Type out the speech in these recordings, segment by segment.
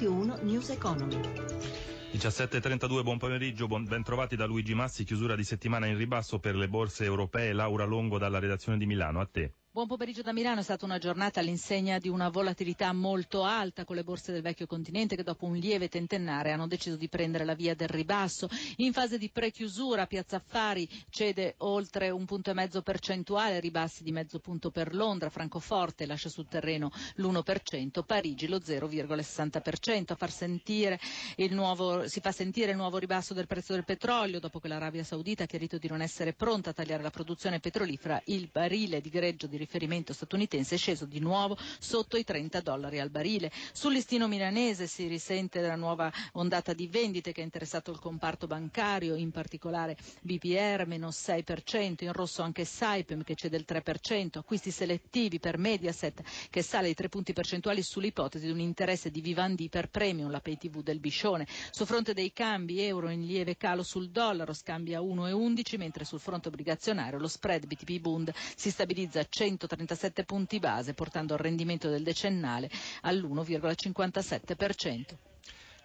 Radio 1 News Economy. 17.32, buon pomeriggio, buon, ben trovati da Luigi Massi, chiusura di settimana in ribasso per le borse europee, Laura Longo dalla redazione di Milano, a te. Buon pomeriggio da Milano, è stata una giornata all'insegna di una volatilità molto alta con le borse del vecchio continente che dopo un lieve tentennare hanno deciso di prendere la via del ribasso. In fase di prechiusura Piazza Affari cede oltre un punto e mezzo percentuale, ribassi di mezzo punto per Londra, Francoforte lascia sul terreno l'1%, Parigi lo 0,60%. A far sentire nuovo, si fa sentire il nuovo ribasso del prezzo del petrolio dopo che l'Arabia Saudita ha chiarito di non essere pronta a tagliare la produzione petrolifera, il barile di greggio di riferimento statunitense è sceso di nuovo sotto i 30 dollari al barile. Sul listino milanese si risente della nuova ondata di vendite che ha interessato il comparto bancario, in particolare BPR meno 6%, in rosso anche Saipem che cede il 3%, acquisti selettivi per Mediaset che sale i 3 punti percentuali sull'ipotesi di un interesse di Vivendi per Premium, la pay del Biscione. Su fronte dei cambi euro in lieve calo sul dollaro, scambia 1,11 mentre sul fronte obbligazionario lo spread BTP Bund si stabilizza a 100 137 punti base, portando il rendimento del decennale all'1,57%.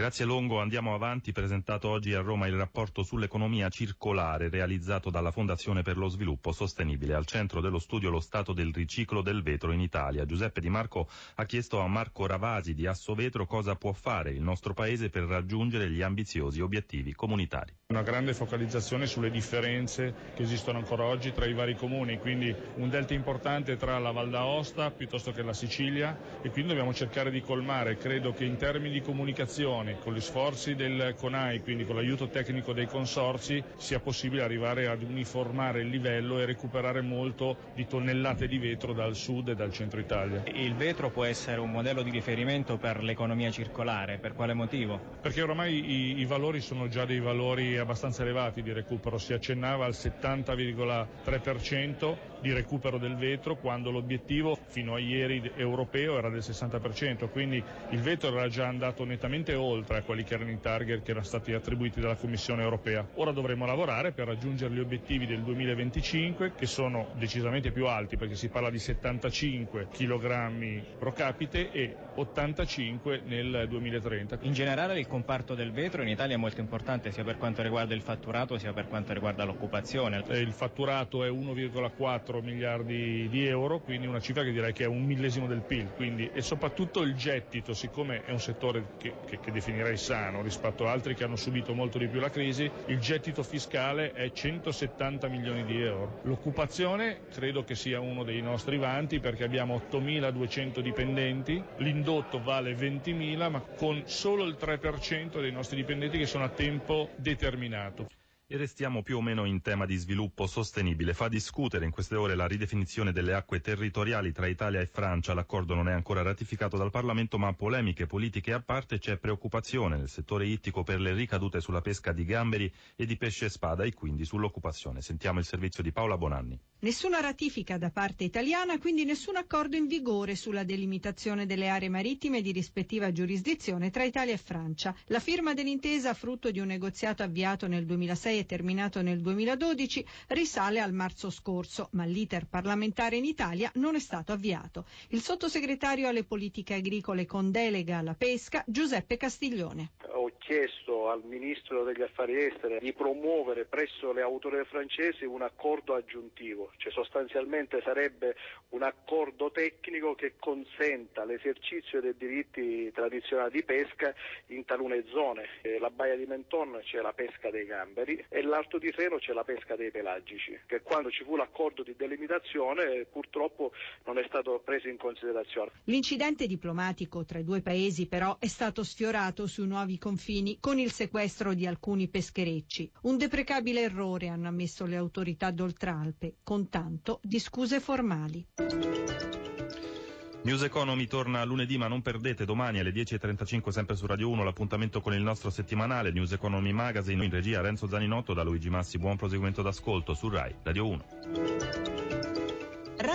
Grazie Longo, andiamo avanti. Presentato oggi a Roma il rapporto sull'economia circolare realizzato dalla Fondazione per lo Sviluppo Sostenibile. Al centro dello studio lo stato del riciclo del vetro in Italia. Giuseppe Di Marco ha chiesto a Marco Ravasi di Assovetro cosa può fare il nostro Paese per raggiungere gli ambiziosi obiettivi comunitari. Una grande focalizzazione sulle differenze che esistono ancora oggi tra i vari comuni, quindi un delta importante tra la Val d'Aosta piuttosto che la Sicilia e quindi dobbiamo cercare di colmare. Credo che in termini di comunicazione comunicazione, con gli sforzi del CONAI, quindi con l'aiuto tecnico dei consorsi, sia possibile arrivare ad uniformare il livello e recuperare molto di tonnellate di vetro dal sud e dal centro Italia. Il vetro può essere un modello di riferimento per l'economia circolare, per quale motivo? Perché oramai i, i valori sono già dei valori abbastanza elevati di recupero, si accennava al 70,3% di recupero del vetro quando l'obiettivo fino a ieri europeo era del 60%, quindi il vetro era già andato nettamente oltre oltre a quelli che erano i target che erano stati attribuiti dalla Commissione europea. Ora dovremo lavorare per raggiungere gli obiettivi del 2025 che sono decisamente più alti perché si parla di 75 kg pro capite e 85 nel 2030. In generale il comparto del vetro in Italia è molto importante sia per quanto riguarda il fatturato sia per quanto riguarda l'occupazione. Eh, il fatturato è 1,4 miliardi di euro, quindi una cifra che direi che è un millesimo del PIL, quindi, e soprattutto il gettito, siccome è un settore che, che, che definirei sano rispetto a altri che hanno subito molto di più la crisi, il gettito fiscale è 170 milioni di euro. L'occupazione credo che sia uno dei nostri vanti perché abbiamo 8.200 dipendenti, l'indotto vale 20.000 ma con solo il 3% dei nostri dipendenti che sono a tempo determinato. E restiamo più o meno in tema di sviluppo sostenibile. Fa discutere in queste ore la ridefinizione delle acque territoriali tra Italia e Francia. L'accordo non è ancora ratificato dal Parlamento, ma polemiche politiche a parte c'è preoccupazione nel settore ittico per le ricadute sulla pesca di gamberi e di pesce spada e quindi sull'occupazione. Sentiamo il servizio di Paola Bonanni. Nessuna ratifica da parte italiana, quindi nessun accordo in vigore sulla delimitazione delle aree marittime di rispettiva giurisdizione tra Italia e Francia. La firma dell'intesa, frutto di un negoziato avviato nel 2006 e terminato nel 2012, risale al marzo scorso, ma l'iter parlamentare in Italia non è stato avviato. Il sottosegretario alle politiche agricole con delega alla pesca, Giuseppe Castiglione. Chiesto al ministro degli affari esteri di promuovere presso le autorità francesi un accordo aggiuntivo cioè sostanzialmente sarebbe un accordo tecnico che consenta l'esercizio dei diritti tradizionali di pesca in talune zone. Eh, la Baia di Menton c'è la pesca dei gamberi e l'Alto di Reno c'è la pesca dei pelagici, che quando ci fu l'accordo di delimitazione purtroppo non è stato preso in considerazione. L'incidente diplomatico tra i due paesi però è stato sfiorato sui nuovi confini con il sequestro di alcuni pescherecci. Un deprecabile errore hanno ammesso le autorità d'Oltralpe, con con tanto di scuse formali. News Economy torna lunedì, ma non perdete domani alle 10.35 sempre su Radio 1 l'appuntamento con il nostro settimanale News Economy Magazine in regia Renzo Zaninotto da Luigi Massi. Buon proseguimento d'ascolto su RAI Radio 1.